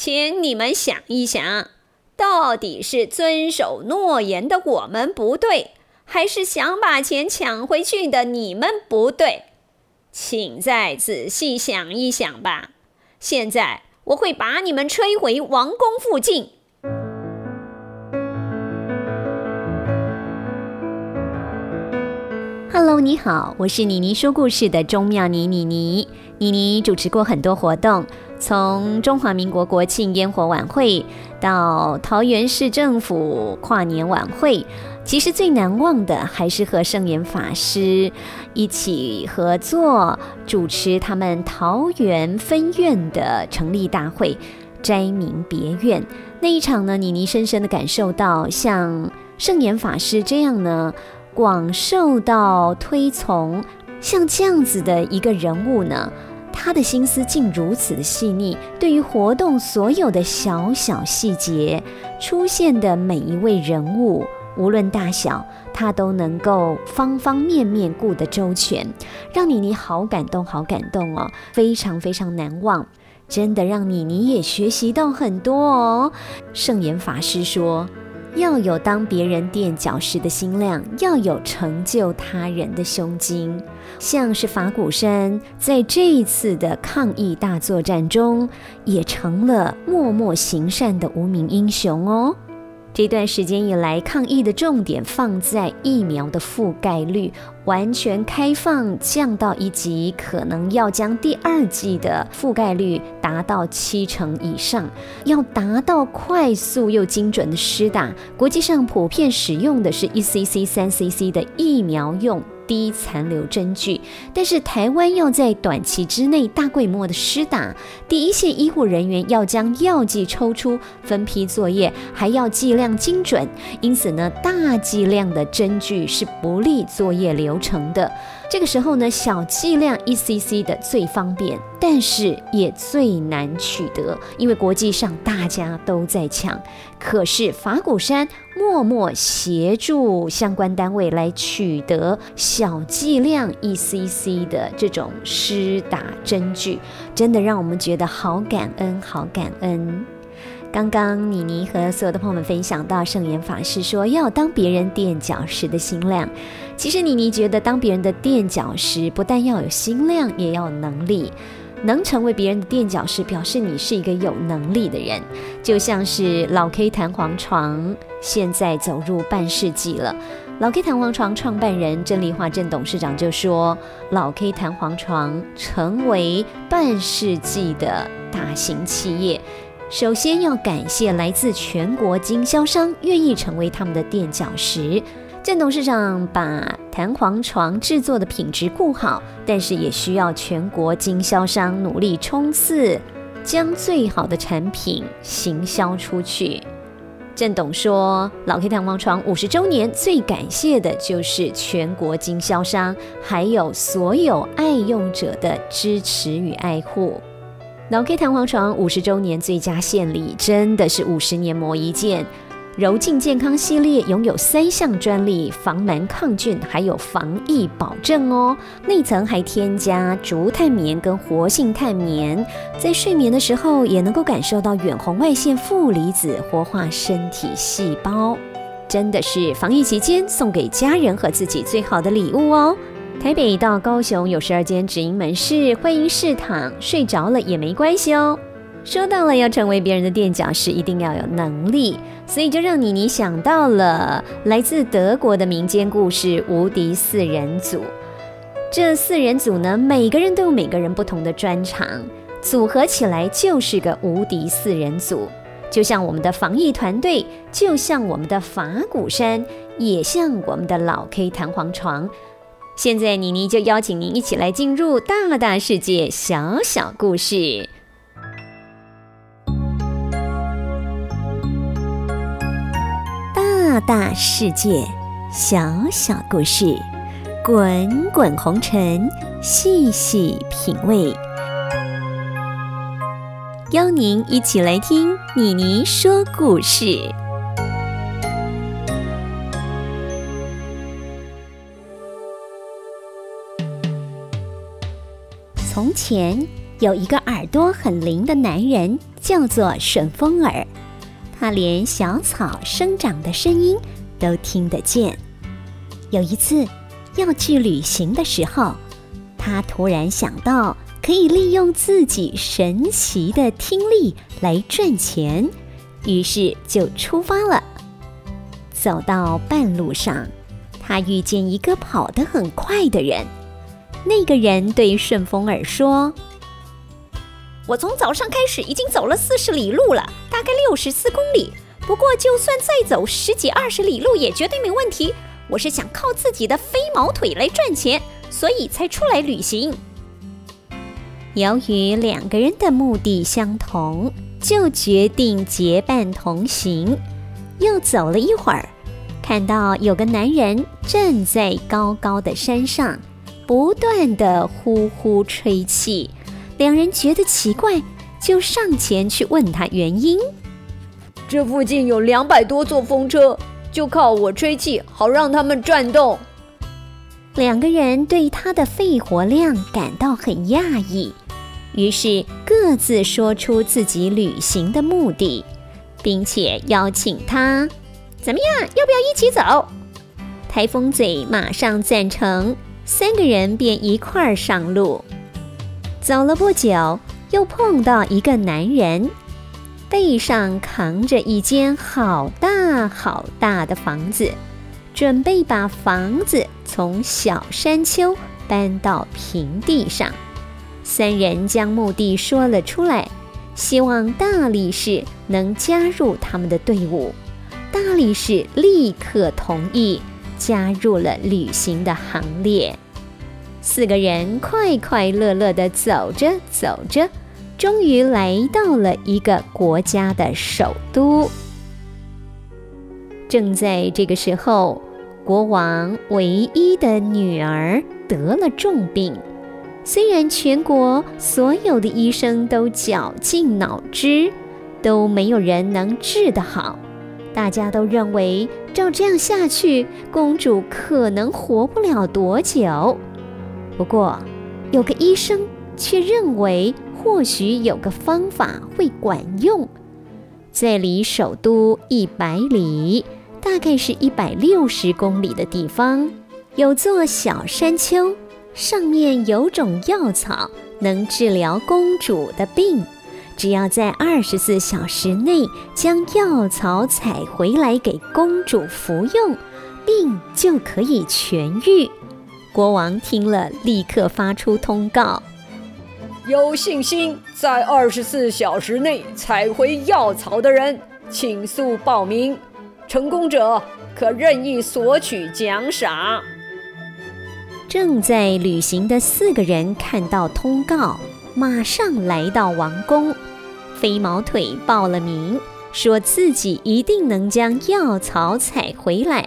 请你们想一想，到底是遵守诺言的我们不对，还是想把钱抢回去的你们不对？请再仔细想一想吧。现在我会把你们吹回王宫附近。Hello，你好，我是妮妮说故事的钟妙妮妮妮。妮妮主持过很多活动，从中华民国国庆烟火晚会到桃园市政府跨年晚会，其实最难忘的还是和圣严法师一起合作主持他们桃园分院的成立大会斋明别院那一场呢。妮妮深深的感受到，像圣严法师这样呢。广受到推崇，像这样子的一个人物呢，他的心思竟如此的细腻，对于活动所有的小小细节出现的每一位人物，无论大小，他都能够方方面面顾得周全，让妮妮好感动，好感动哦，非常非常难忘，真的让妮妮也学习到很多哦。圣严法师说。要有当别人垫脚石的心量，要有成就他人的胸襟。像是法鼓山在这一次的抗疫大作战中，也成了默默行善的无名英雄哦。这段时间以来，抗疫的重点放在疫苗的覆盖率完全开放降到一级，可能要将第二季的覆盖率达到七成以上，要达到快速又精准的施打。国际上普遍使用的是一 cc、三 cc 的疫苗用。低残留针具，但是台湾要在短期之内大规模的施打，第一线医护人员要将药剂抽出分批作业，还要剂量精准，因此呢，大剂量的针具是不利作业流程的。这个时候呢，小剂量一 cc 的最方便，但是也最难取得，因为国际上大家都在抢。可是法鼓山默默协助相关单位来取得小剂量一 cc 的这种施打针具，真的让我们觉得好感恩，好感恩。刚刚妮妮和所有的朋友们分享到圣严法师说要当别人垫脚石的心量。其实妮妮觉得当别人的垫脚石，不但要有心量，也要有能力。能成为别人的垫脚石，表示你是一个有能力的人。就像是老 K 弹簧床，现在走入半世纪了。老 K 弹簧床创办人郑丽华郑董事长就说，老 K 弹簧床成为半世纪的大型企业。首先要感谢来自全国经销商愿意成为他们的垫脚石。郑董事长把弹簧床制作的品质顾好，但是也需要全国经销商努力冲刺，将最好的产品行销出去。郑董说：“老 K 弹簧床五十周年，最感谢的就是全国经销商，还有所有爱用者的支持与爱护。”老 K 弹簧床五十周年最佳献礼，真的是五十年磨一剑。柔净健康系列拥有三项专利，防螨抗菌，还有防疫保证哦。内层还添加竹炭棉跟活性炭棉，在睡眠的时候也能够感受到远红外线负离子活化身体细胞，真的是防疫期间送给家人和自己最好的礼物哦。台北到高雄有十二间直营门市，欢迎试躺，睡着了也没关系哦。说到了要成为别人的垫脚石，一定要有能力，所以就让妮妮想到了来自德国的民间故事——无敌四人组。这四人组呢，每个人都有每个人不同的专长，组合起来就是个无敌四人组。就像我们的防疫团队，就像我们的法鼓山，也像我们的老 K 弹簧床。现在妮妮就邀请您一起来进入大大世界小小故事。大世界小小故事，滚滚红尘，细细品味。邀您一起来听妮妮说故事。从前有一个耳朵很灵的男人，叫做顺风耳，他连小草生长的声音都听得见。有一次要去旅行的时候，他突然想到可以利用自己神奇的听力来赚钱，于是就出发了。走到半路上，他遇见一个跑得很快的人。那个人对顺风耳说：“我从早上开始已经走了四十里路了，大概六十四公里。不过，就算再走十几二十里路也绝对没问题。我是想靠自己的飞毛腿来赚钱，所以才出来旅行。”由于两个人的目的相同，就决定结伴同行。又走了一会儿，看到有个男人站在高高的山上，不断的呼呼吹气。两人觉得奇怪，就上前去问他原因。这附近有两百多座风车，就靠我吹气，好让他们转动。两个人对他的肺活量感到很讶异，于是各自说出自己旅行的目的。并且邀请他，怎么样？要不要一起走？台风嘴马上赞成，三个人便一块儿上路。走了不久，又碰到一个男人，背上扛着一间好大好大的房子，准备把房子从小山丘搬到平地上。三人将目的说了出来。希望大力士能加入他们的队伍。大力士立刻同意，加入了旅行的行列。四个人快快乐乐地走着走着，终于来到了一个国家的首都。正在这个时候，国王唯一的女儿得了重病。虽然全国所有的医生都绞尽脑汁，都没有人能治得好，大家都认为照这样下去，公主可能活不了多久。不过，有个医生却认为，或许有个方法会管用。在离首都一百里，大概是一百六十公里的地方，有座小山丘。上面有种药草能治疗公主的病，只要在二十四小时内将药草采回来给公主服用，病就可以痊愈。国王听了，立刻发出通告：有信心在二十四小时内采回药草的人，请速报名，成功者可任意索取奖赏。正在旅行的四个人看到通告，马上来到王宫。飞毛腿报了名，说自己一定能将药草采回来。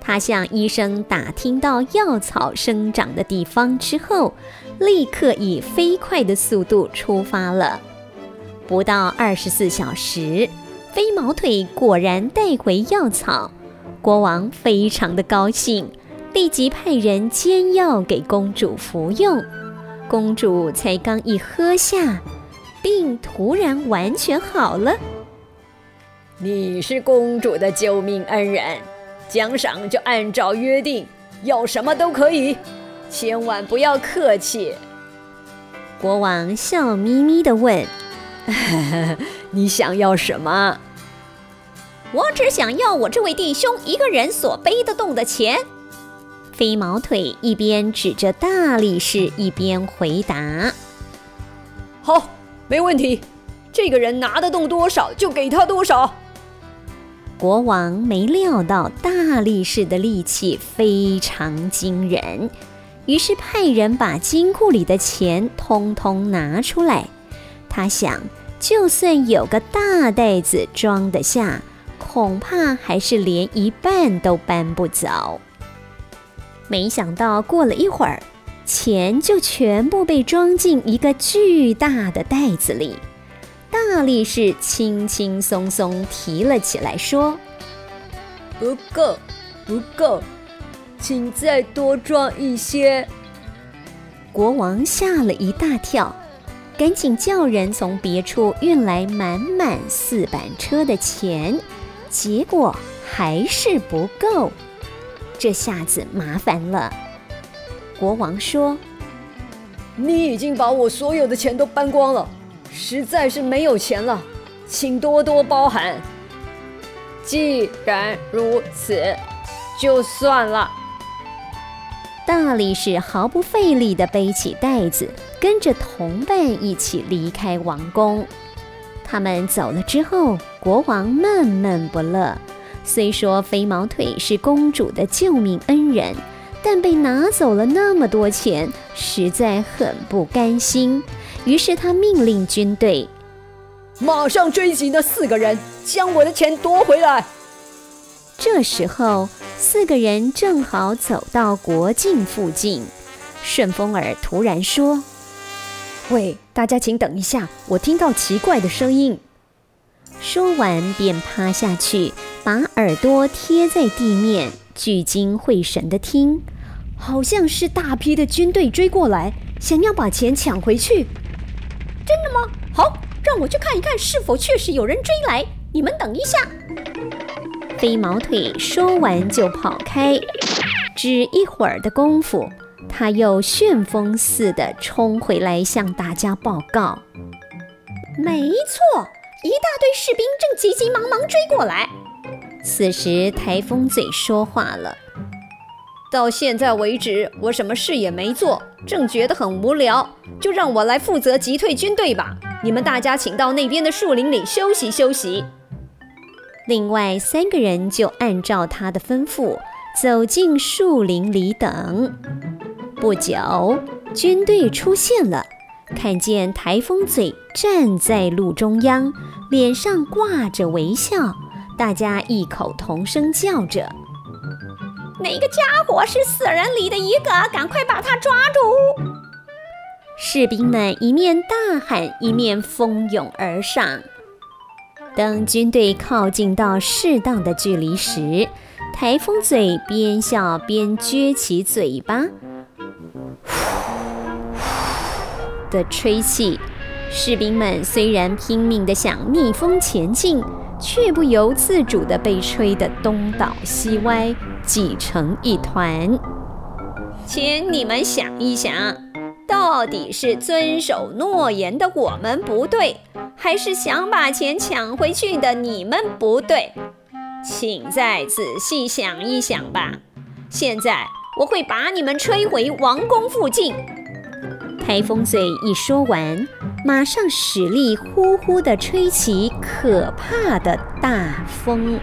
他向医生打听到药草生长的地方之后，立刻以飞快的速度出发了。不到二十四小时，飞毛腿果然带回药草，国王非常的高兴。立即派人煎药给公主服用，公主才刚一喝下，病突然完全好了。你是公主的救命恩人，奖赏就按照约定，要什么都可以，千万不要客气。国王笑眯眯地问：“ 你想要什么？”“我只想要我这位弟兄一个人所背得动的钱。”飞毛腿一边指着大力士，一边回答：“好，没问题。这个人拿得动多少，就给他多少。”国王没料到大力士的力气非常惊人，于是派人把金库里的钱通通拿出来。他想，就算有个大袋子装得下，恐怕还是连一半都搬不走。没想到过了一会儿，钱就全部被装进一个巨大的袋子里。大力士轻轻松松提了起来，说：“不够，不够，请再多装一些。”国王吓了一大跳，赶紧叫人从别处运来满满四板车的钱，结果还是不够。这下子麻烦了。国王说：“你已经把我所有的钱都搬光了，实在是没有钱了，请多多包涵。既然如此，就算了。”大力士毫不费力地背起袋子，跟着同伴一起离开王宫。他们走了之后，国王闷闷不乐。虽说飞毛腿是公主的救命恩人，但被拿走了那么多钱，实在很不甘心。于是他命令军队马上追击那四个人，将我的钱夺回来。这时候。四个人正好走到国境附近，顺风耳突然说：“喂，大家请等一下，我听到奇怪的声音。”说完便趴下去，把耳朵贴在地面，聚精会神地听，好像是大批的军队追过来，想要把钱抢回去。真的吗？好，让我去看一看，是否确实有人追来。你们等一下。飞毛腿说完就跑开，只一会儿的功夫，他又旋风似的冲回来向大家报告：“没错，一大堆士兵正急急忙忙追过来。”此时台风嘴说话了：“到现在为止，我什么事也没做，正觉得很无聊，就让我来负责击退军队吧。你们大家请到那边的树林里休息休息。”另外三个人就按照他的吩咐走进树林里等。不久，军队出现了，看见台风嘴站在路中央，脸上挂着微笑，大家异口同声叫着：“哪个家伙是死人里的一个？赶快把他抓住！”士兵们一面大喊，一面蜂拥而上。当军队靠近到适当的距离时，台风嘴边笑边撅起嘴巴，的吹气。士兵们虽然拼命地想逆风前进，却不由自主地被吹得东倒西歪，挤成一团。请你们想一想，到底是遵守诺言的我们不对？还是想把钱抢回去的你们不对，请再仔细想一想吧。现在我会把你们吹回王宫附近。台风嘴一说完，马上使力呼呼地吹起可怕的大风。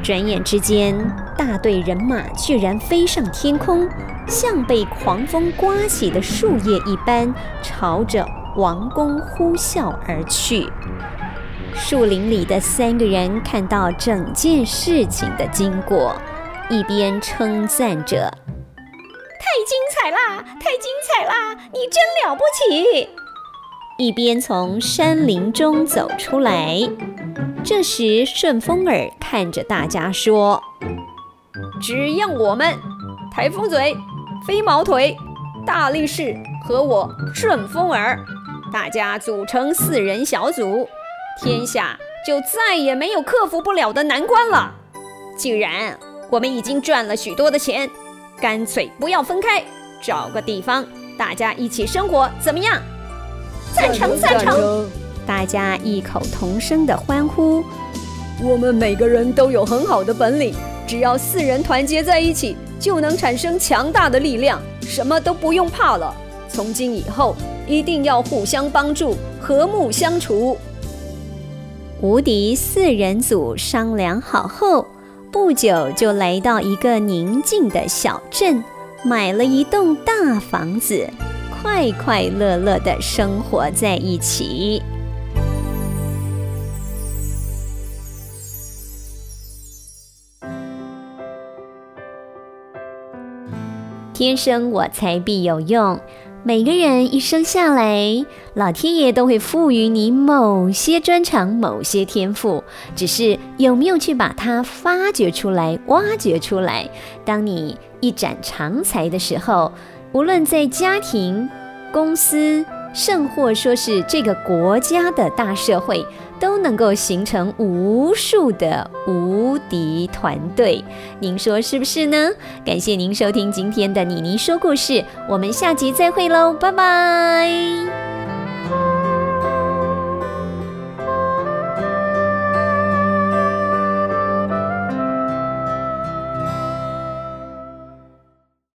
转眼之间，大队人马居然飞上天空，像被狂风刮起的树叶一般，朝着。王宫呼啸而去，树林里的三个人看到整件事情的经过，一边称赞着：“太精彩啦，太精彩啦，你真了不起！”一边从山林中走出来。这时，顺风耳看着大家说：“只要我们台风嘴、飞毛腿、大力士和我顺风耳。”大家组成四人小组，天下就再也没有克服不了的难关了。既然我们已经赚了许多的钱，干脆不要分开，找个地方大家一起生活，怎么样？赞成，赞成！大家异口同声的欢呼。我们每个人都有很好的本领，只要四人团结在一起，就能产生强大的力量，什么都不用怕了。从今以后。一定要互相帮助，和睦相处。无敌四人组商量好后，不久就来到一个宁静的小镇，买了一栋大房子，快快乐乐的生活在一起。天生我材必有用。每个人一生下来，老天爷都会赋予你某些专长、某些天赋，只是有没有去把它发掘出来、挖掘出来。当你一展长才的时候，无论在家庭、公司、甚或说是这个国家的大社会，都能够形成无数的无敌团队。您说是不是呢？感谢您收听今天的妮妮说故事，我们下集再会喽，拜拜。